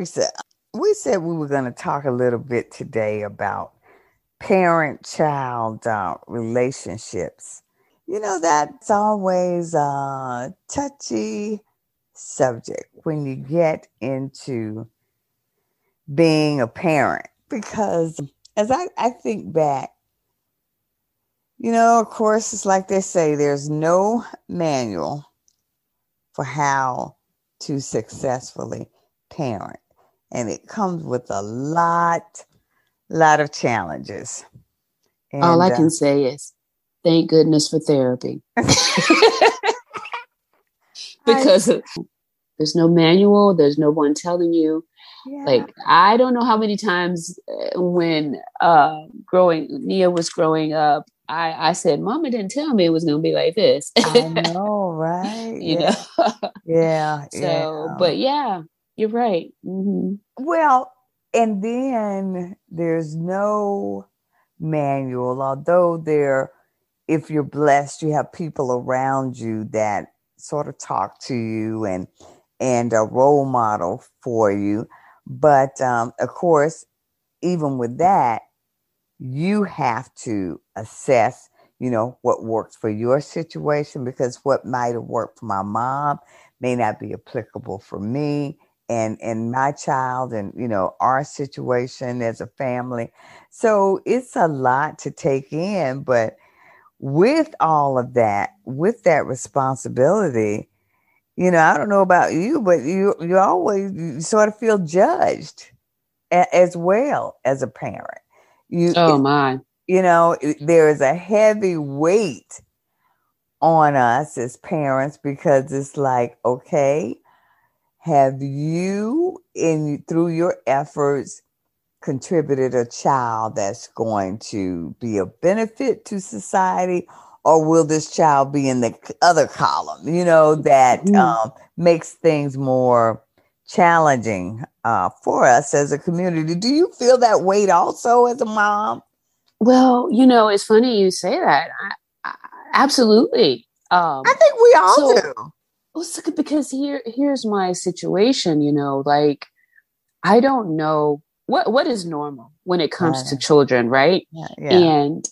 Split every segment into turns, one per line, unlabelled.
Teresa, we said we were going to talk a little bit today about parent child uh, relationships. You know, that's always a touchy subject when you get into being a parent because as I, I think back, you know, of course, it's like they say there's no manual for how to successfully parent. And it comes with a lot, lot of challenges.
And, All I can uh, say is thank goodness for therapy. because I, there's no manual, there's no one telling you. Yeah. Like I don't know how many times uh, when uh growing Nia was growing up, I, I said, Mama didn't tell me it was gonna be like this.
I know, right?
you
yeah.
know.
yeah.
So, yeah. but yeah, you're right. Mm-hmm.
Well, and then there's no manual, although there, if you're blessed, you have people around you that sort of talk to you and and a role model for you. But um, of course, even with that, you have to assess, you know, what works for your situation because what might have worked for my mom may not be applicable for me and and my child and you know our situation as a family. So it's a lot to take in but with all of that with that responsibility you know i don't know about you but you you always you sort of feel judged a, as well as a parent. You
oh my.
you know there is a heavy weight on us as parents because it's like okay have you, in through your efforts, contributed a child that's going to be a benefit to society, or will this child be in the other column? You know that mm. um, makes things more challenging uh, for us as a community. Do you feel that weight also as a mom?
Well, you know, it's funny you say that. I, I, absolutely.
Um, I think we all so, do
well, because here here's my situation. You know, like I don't know what what is normal when it comes to children, right? Yeah, yeah. And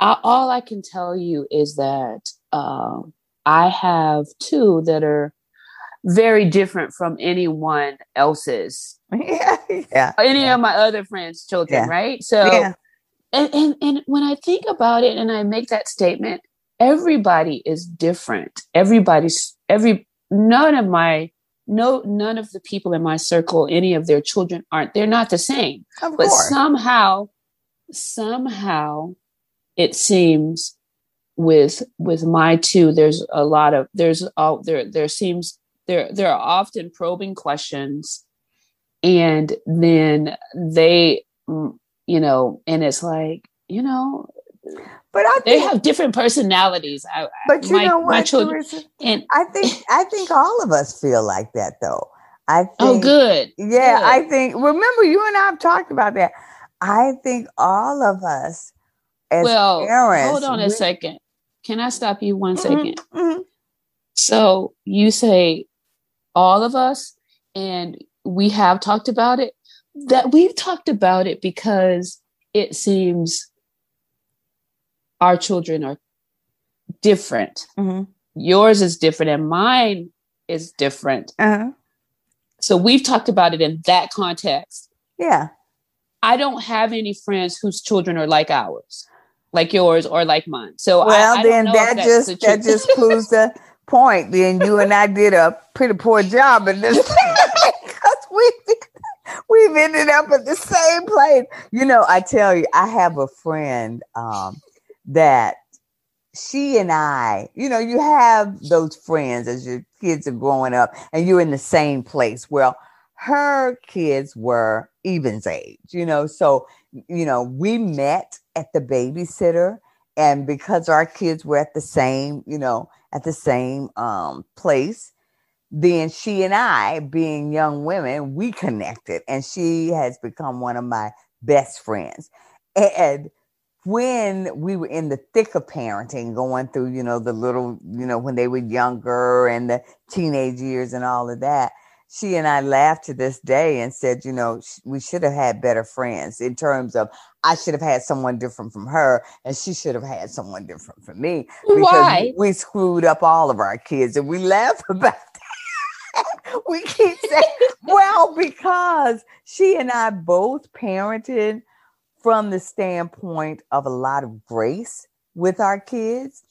I, all I can tell you is that uh, I have two that are very different from anyone else's.
Yeah, yeah.
Any
yeah.
of my other friends' children, right? So, and, and and when I think about it, and I make that statement, everybody is different. Everybody's every none of my no none of the people in my circle any of their children aren't they're not the same
of
but
course.
somehow somehow it seems with with my two there's a lot of there's all there there seems there there are often probing questions and then they mm, you know and it's like you know but I think, they have different personalities. I,
but you my, know what, children, and I think I think all of us feel like that though. I
oh, think, oh good,
yeah.
Good.
I think remember you and I have talked about that. I think all of us as well, parents.
Hold on we, a second. Can I stop you one mm-hmm, second? Mm-hmm. So you say all of us, and we have talked about it. That we've talked about it because it seems our children are different. Mm-hmm. Yours is different and mine is different. Uh-huh. So we've talked about it in that context.
Yeah.
I don't have any friends whose children are like ours, like yours or like mine. So
well,
I, I
then that just that just proves the point. Then you and I did a pretty poor job in this because we we've ended up at the same place. You know, I tell you, I have a friend. Um, that she and I, you know, you have those friends as your kids are growing up and you're in the same place. Well, her kids were Evan's age, you know, so, you know, we met at the babysitter. And because our kids were at the same, you know, at the same um, place, then she and I, being young women, we connected. And she has become one of my best friends. And when we were in the thick of parenting, going through, you know, the little, you know, when they were younger and the teenage years and all of that, she and I laughed to this day and said, you know, we should have had better friends in terms of I should have had someone different from her and she should have had someone different from me.
Because Why?
We screwed up all of our kids and we laugh about that. we keep saying, well, because she and I both parented from the standpoint of a lot of grace with our kids.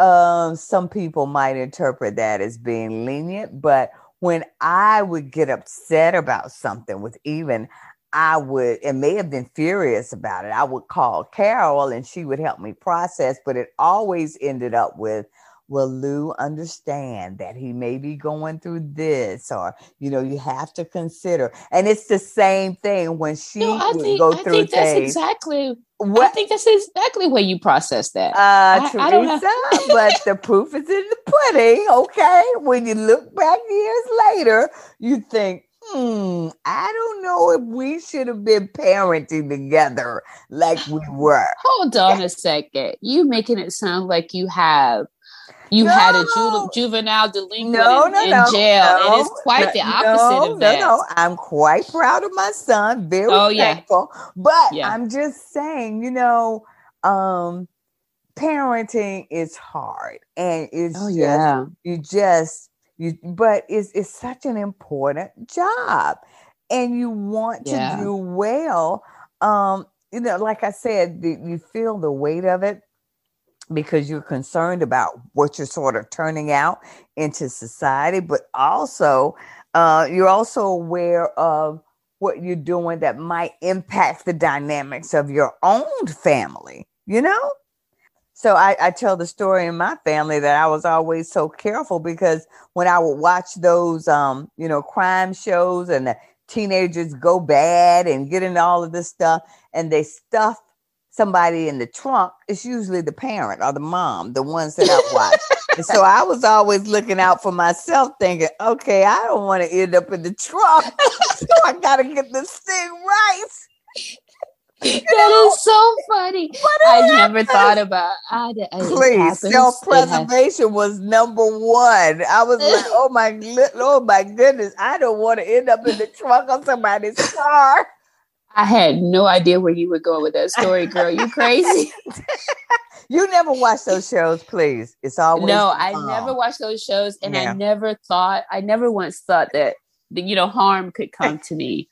Um, some people might interpret that as being lenient, but when I would get upset about something with Evan, I would, and may have been furious about it. I would call Carol and she would help me process, but it always ended up with, will Lou understand that he may be going through this? Or, you know, you have to consider. And it's the same thing when she no, I think, go through I think
things. That's exactly what? I think that's exactly where you process that.
Uh, I, Teresa, I but the proof is in the pudding, okay? When you look back years later, you think, hmm, I don't know if we should have been parenting together like we were.
Hold on a second. You making it sound like you have you no. had a ju- juvenile delinquent no, in, no, jail, and it's quite the opposite of that. No, no,
I'm quite proud of my son. Very oh, thankful. Yeah. But yeah. I'm just saying, you know, um, parenting is hard, and it's oh, just, yeah. you just you. But it's it's such an important job, and you want to yeah. do well. Um, you know, like I said, you feel the weight of it because you're concerned about what you're sort of turning out into society, but also uh, you're also aware of what you're doing that might impact the dynamics of your own family, you know? So I, I, tell the story in my family that I was always so careful because when I would watch those, um, you know, crime shows and the teenagers go bad and get into all of this stuff, and they stuff somebody in the trunk, it's usually the parent or the mom, the ones that I watch. and so I was always looking out for myself, thinking, okay, I don't want to end up in the trunk. so I got to get this thing right.
That know? is so funny. I never thought about I, I,
Please, self preservation was number one. I was like, oh my, oh my goodness, I don't want to end up in the trunk of somebody's car.
I had no idea where you were going with that story, girl. You crazy?
you never watch those shows, please. It's always
no. I never watched those shows, and yeah. I never thought. I never once thought that you know harm could come to me.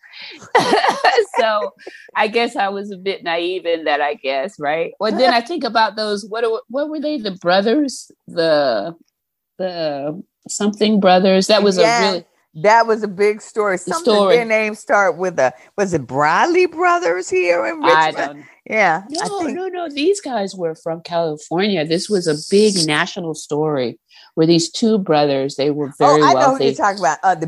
so I guess I was a bit naive in that. I guess right. Well, then I think about those. What what were they? The brothers, the the something brothers. That was yeah. a really
that was a big story. Something story. their names start with a was it Bradley Brothers here in Richmond? Yeah.
No, no, no. These guys were from California. This was a big national story where these two brothers, they were very oh, I know
who you're talking about. Uh, the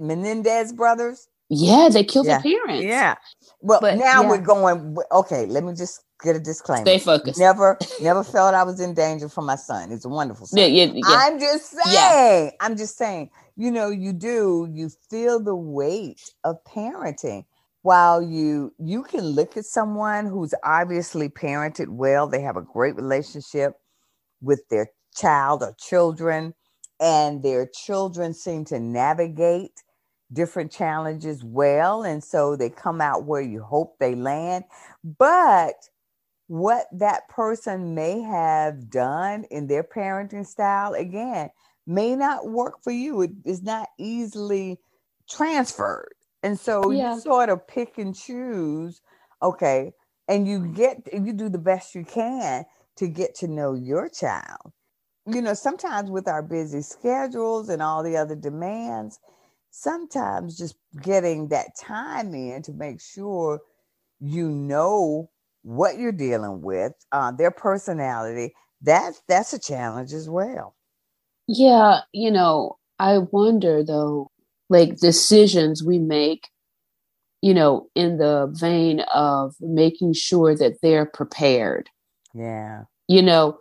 Menendez brothers.
Yeah, they killed
yeah.
their parents.
Yeah. Well, but, now yeah. we're going. Okay, let me just get a disclaimer.
Stay focused.
Never, never felt I was in danger for my son. He's a wonderful son.
Yeah, yeah, yeah.
I'm just saying. I'm just saying you know, you do, you feel the weight of parenting. While you you can look at someone who's obviously parented well, they have a great relationship with their child or children, and their children seem to navigate different challenges well. And so they come out where you hope they land. But what that person may have done in their parenting style, again, may not work for you. It is not easily transferred. And so yeah. you sort of pick and choose, okay, and you get you do the best you can to get to know your child. You know, sometimes with our busy schedules and all the other demands, sometimes just getting that time in to make sure you know what you're dealing with, uh, their personality, that's that's a challenge as well.
Yeah, you know, I wonder though, like decisions we make, you know, in the vein of making sure that they're prepared.
Yeah.
You know,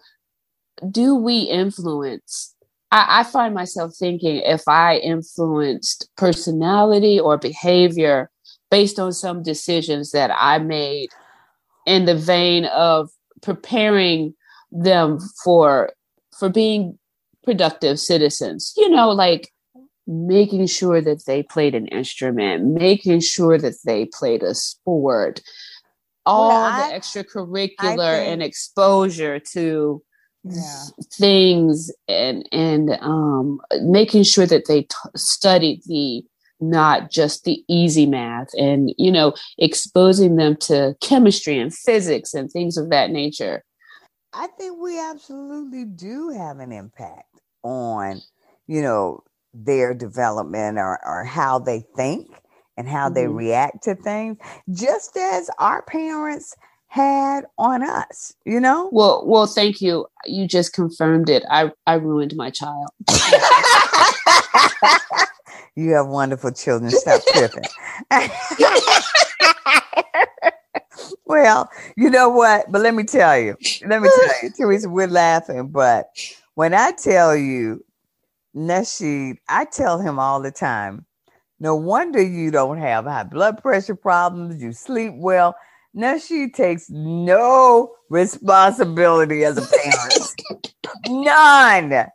do we influence? I, I find myself thinking if I influenced personality or behavior based on some decisions that I made in the vein of preparing them for for being productive citizens you know like making sure that they played an instrument making sure that they played a sport. All well, I, the extracurricular think, and exposure to yeah. things and and um making sure that they t- studied the not just the easy math and you know exposing them to chemistry and physics and things of that nature.
I think we absolutely do have an impact on you know their development or, or how they think and how mm-hmm. they react to things just as our parents had on us you know
well well thank you you just confirmed it i i ruined my child
you have wonderful children. Stop tripping. well, you know what? But let me tell you. Let me tell you, Teresa, we're laughing, but when I tell you, Nasheed, I tell him all the time, no wonder you don't have high blood pressure problems, you sleep well. Nasheed takes no responsibility as a parent. None.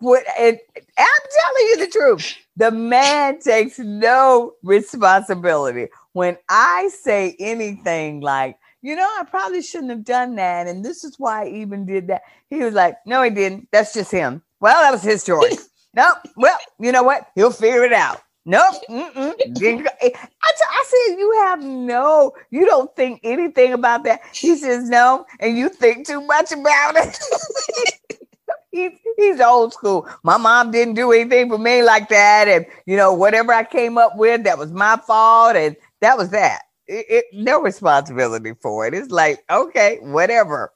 What, and I'm telling you the truth. The man takes no responsibility. When I say anything like, you know, I probably shouldn't have done that. And this is why I even did that. He was like, no, he didn't. That's just him. Well, that was his choice. nope. Well, you know what? He'll figure it out. Nope. Eh, I, t- I said, you have no, you don't think anything about that. He says, no. And you think too much about it. he's he's old school. My mom didn't do anything for me like that, and you know whatever I came up with, that was my fault, and that was that. It, it, no responsibility for it. It's like okay, whatever.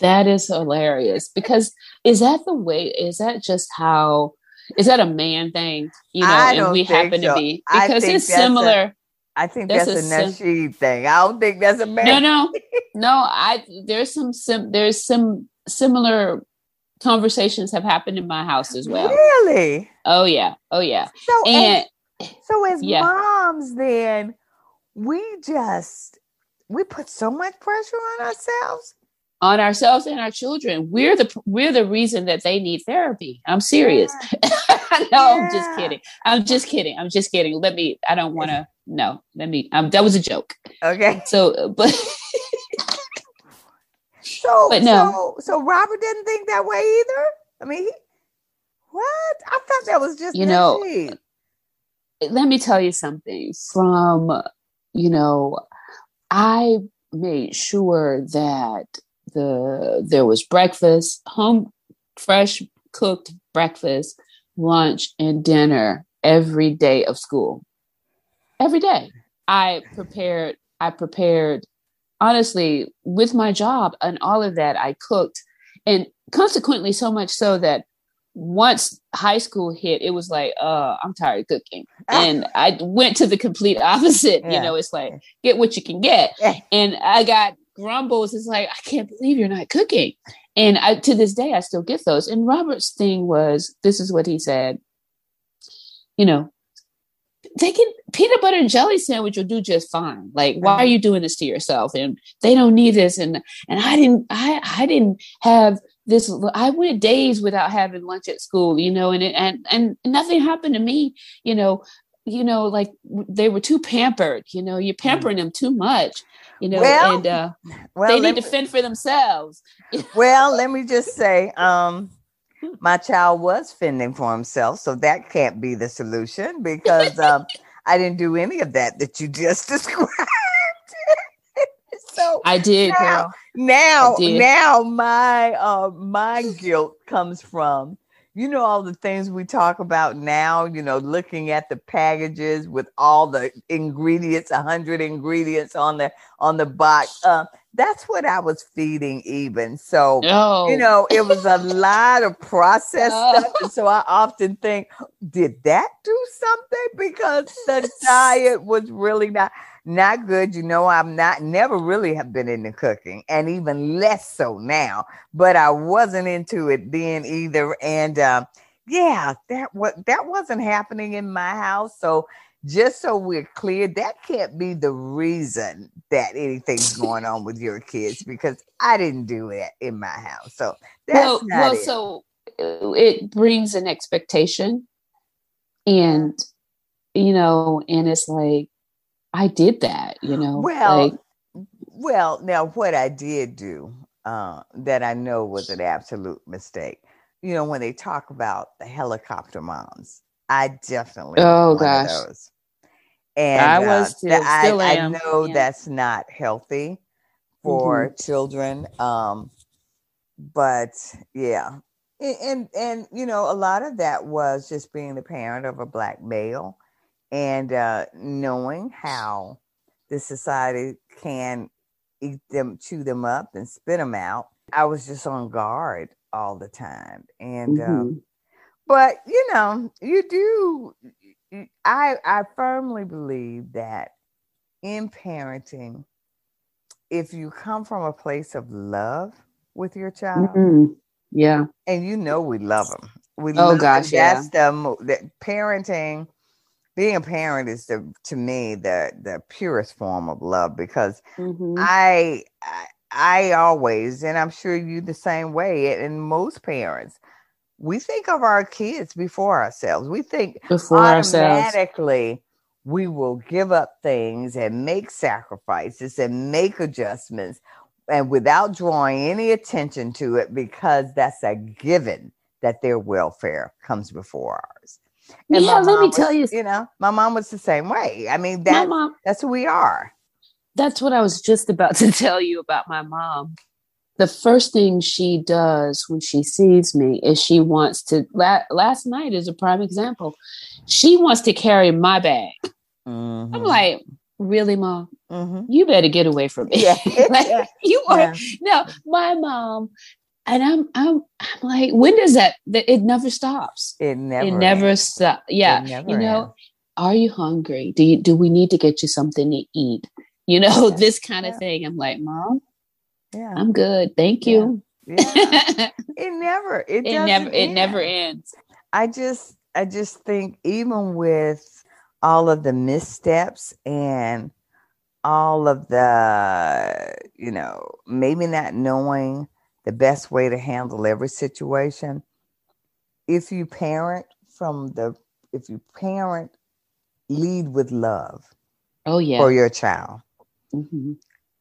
That is hilarious because is that the way? Is that just how? Is that a man thing? You know, and we happen so. to be because it's similar.
A, I think that's, that's a, a Nasheed thing. I don't think that's a man.
No, no, no. I there's some sim, there's some similar conversations have happened in my house as well.
Really?
Oh yeah. Oh yeah.
So and as, so as yeah. moms, then we just we put so much pressure on ourselves.
On ourselves and our children. We're the we're the reason that they need therapy. I'm serious. Yeah. no, yeah. I'm just kidding. I'm just kidding. I'm just kidding. Let me I don't want to no. Let me um that was a joke.
Okay.
So but
so, but no. So, so Robert didn't think that way either. I mean, he, what? I thought that was just
you know. Let me tell you something. From you know, I made sure that the there was breakfast, home fresh cooked breakfast, lunch, and dinner every day of school. Every day, I prepared. I prepared honestly, with my job and all of that, I cooked. And consequently, so much so that once high school hit, it was like, uh, I'm tired of cooking. And I went to the complete opposite. Yeah. You know, it's like, get what you can get. And I got grumbles. It's like, I can't believe you're not cooking. And I, to this day, I still get those. And Robert's thing was this is what he said, you know, they can peanut butter and jelly sandwich will do just fine. Like, why are you doing this to yourself? And they don't need this. And and I didn't I I didn't have this. I went days without having lunch at school, you know, and it, and and nothing happened to me, you know. You know, like they were too pampered. You know, you're mm. pampering them too much. You know, well, and uh, well, they need to fend for themselves.
well, let me just say, um, my child was fending for himself, so that can't be the solution because um, I didn't do any of that that you just described. So
I did,
now. Now, did. now my uh, my guilt comes from you know all the things we talk about now you know looking at the packages with all the ingredients 100 ingredients on the on the box uh, that's what I was feeding Evan. So, oh. you know, it was a lot of processed oh. stuff. And so I often think, did that do something? Because the diet was really not not good. You know, I'm not never really have been into cooking, and even less so now. But I wasn't into it then either. And uh, yeah, that what that wasn't happening in my house. So just so we're clear, that can't be the reason that anything's going on with your kids because I didn't do it in my house. So that's well, well,
it. so it brings an expectation, and you know, and it's like I did that, you know.
Well, like, well, now what I did do uh, that I know was an absolute mistake. You know, when they talk about the helicopter moms, I definitely oh gosh those. And I was uh, still, I, still I, I know yeah. that's not healthy for mm-hmm. children. Um, but yeah, and, and and you know, a lot of that was just being the parent of a black male and uh, knowing how the society can eat them, chew them up, and spit them out. I was just on guard all the time, and um, mm-hmm. um, but you know, you do. I I firmly believe that in parenting, if you come from a place of love with your child,
mm-hmm. yeah,
and you know we love them. We
oh gosh,
that's yeah. the, the parenting being a parent is the to me the the purest form of love because mm-hmm. I, I I always and I'm sure you the same way and most parents we think of our kids before ourselves. We think before automatically ourselves. we will give up things and make sacrifices and make adjustments and without drawing any attention to it because that's a given that their welfare comes before ours.
And yeah, let me was, tell you.
You know, my mom was the same way. I mean, that mom, that's who we are.
That's what I was just about to tell you about my mom. The first thing she does when she sees me is she wants to. La- last night is a prime example. She wants to carry my bag. Mm-hmm. I'm like, really, mom? Mm-hmm. You better get away from me. Yeah. like, yeah. You are yeah. no. My mom and I'm I'm I'm like, when does that? It never stops.
It never.
It never stops. Yeah, never you know. Ends. Are you hungry? Do you do we need to get you something to eat? You know, yeah. this kind of yeah. thing. I'm like, mom. Yeah, I'm good. Thank you.
Yeah. it never. It,
it never. End. It never ends.
I just I just think even with all of the missteps and all of the you know maybe not knowing the best way to handle every situation. If you parent from the, if you parent, lead with love.
Oh yeah.
For your child. Mm-hmm.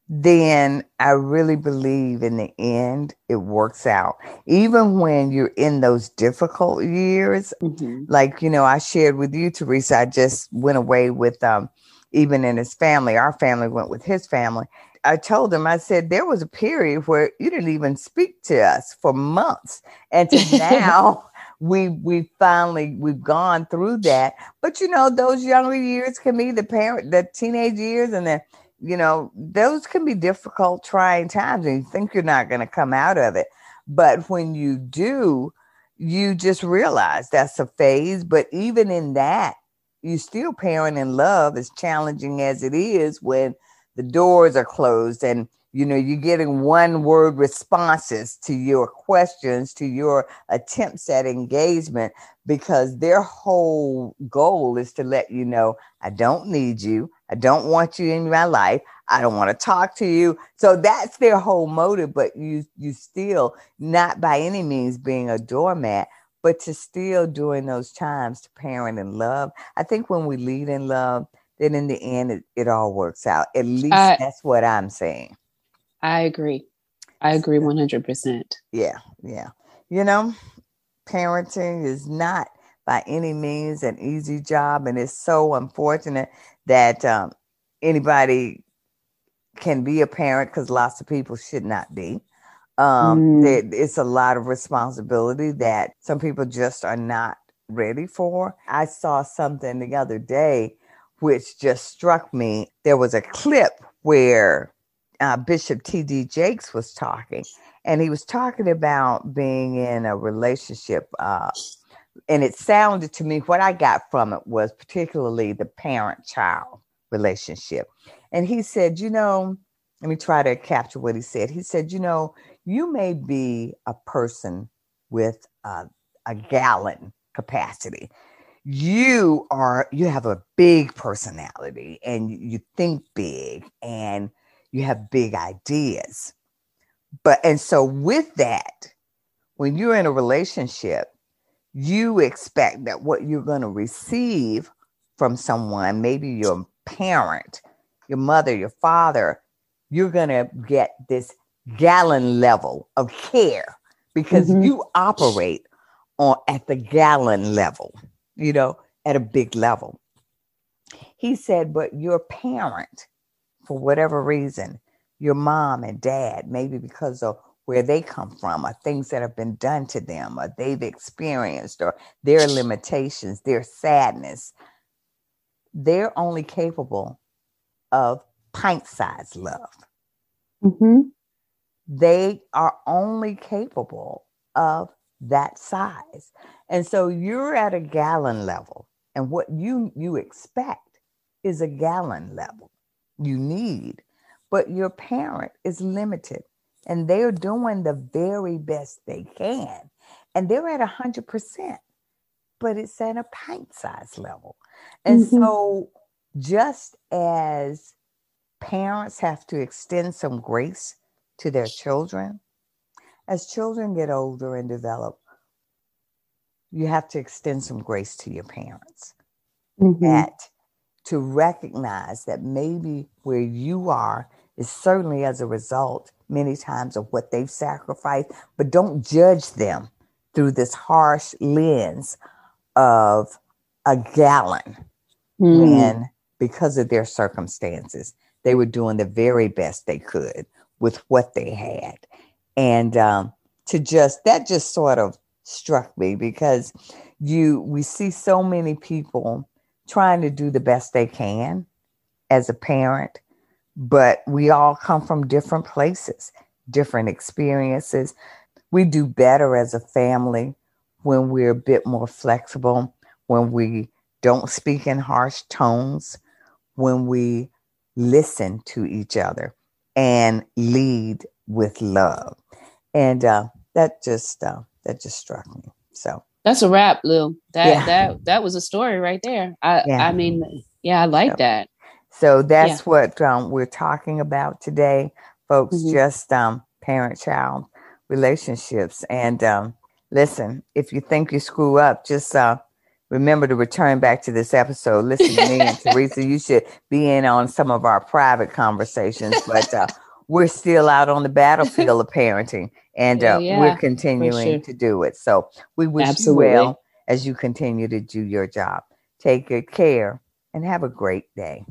Then I really believe in the end it works out. Even when you're in those difficult years, mm-hmm. like you know, I shared with you, Teresa. I just went away with um, Evan in his family. Our family went with his family, I told him, I said, there was a period where you didn't even speak to us for months. And to now we we finally we've gone through that. But you know, those younger years can be the parent, the teenage years and the you know, those can be difficult, trying times, and you think you're not going to come out of it. But when you do, you just realize that's a phase. But even in that, you still parent in love, as challenging as it is when the doors are closed and you know you're getting one word responses to your questions to your attempts at engagement because their whole goal is to let you know i don't need you. I don't want you in my life. I don't want to talk to you. So that's their whole motive but you you still not by any means being a doormat but to still during those times to parent in love. I think when we lead in love then in the end it, it all works out. At least I, that's what I'm saying.
I agree. I agree 100%.
Yeah, yeah. You know, parenting is not by any means an easy job, and it's so unfortunate that um, anybody can be a parent because lots of people should not be. Um, mm. It's a lot of responsibility that some people just are not ready for. I saw something the other day which just struck me. There was a clip where uh, Bishop T.D. Jakes was talking, and he was talking about being in a relationship. Uh, and it sounded to me what I got from it was particularly the parent child relationship. And he said, you know, let me try to capture what he said. He said, you know, you may be a person with a, a gallon capacity. You are, you have a big personality and you think big and you have big ideas. But, and so with that, when you're in a relationship, you expect that what you're going to receive from someone, maybe your parent, your mother, your father, you're going to get this gallon level of care because mm-hmm. you operate on at the gallon level, you know, at a big level. He said, but your parent, for whatever reason, your mom and dad, maybe because of where they come from, or things that have been done to them, or they've experienced, or their limitations, their sadness, they're only capable of pint sized love. Mm-hmm. They are only capable of that size. And so you're at a gallon level, and what you you expect is a gallon level you need, but your parent is limited and they're doing the very best they can. And they're at a hundred percent, but it's at a pint size level. And mm-hmm. so just as parents have to extend some grace to their children. As children get older and develop, you have to extend some grace to your parents. Mm-hmm. That to recognize that maybe where you are is certainly as a result many times of what they've sacrificed, but don't judge them through this harsh lens of a gallon mm. when because of their circumstances they were doing the very best they could with what they had. And um, to just, that just sort of struck me because you, we see so many people trying to do the best they can as a parent, but we all come from different places, different experiences. We do better as a family when we're a bit more flexible, when we don't speak in harsh tones, when we listen to each other and lead with love. And uh, that just uh, that just struck me. So
that's a wrap, Lil. That yeah. that that was a story right there. I yeah. I mean, yeah, I like so, that.
So that's yeah. what um, we're talking about today, folks. Mm-hmm. Just um, parent-child relationships. And um, listen, if you think you screw up, just uh, remember to return back to this episode. Listen to me and Teresa. You should be in on some of our private conversations, but uh, we're still out on the battlefield of parenting, and uh, yeah, we're continuing sure. to do it. So we wish Absolutely. you well as you continue to do your job. Take good care and have a great day.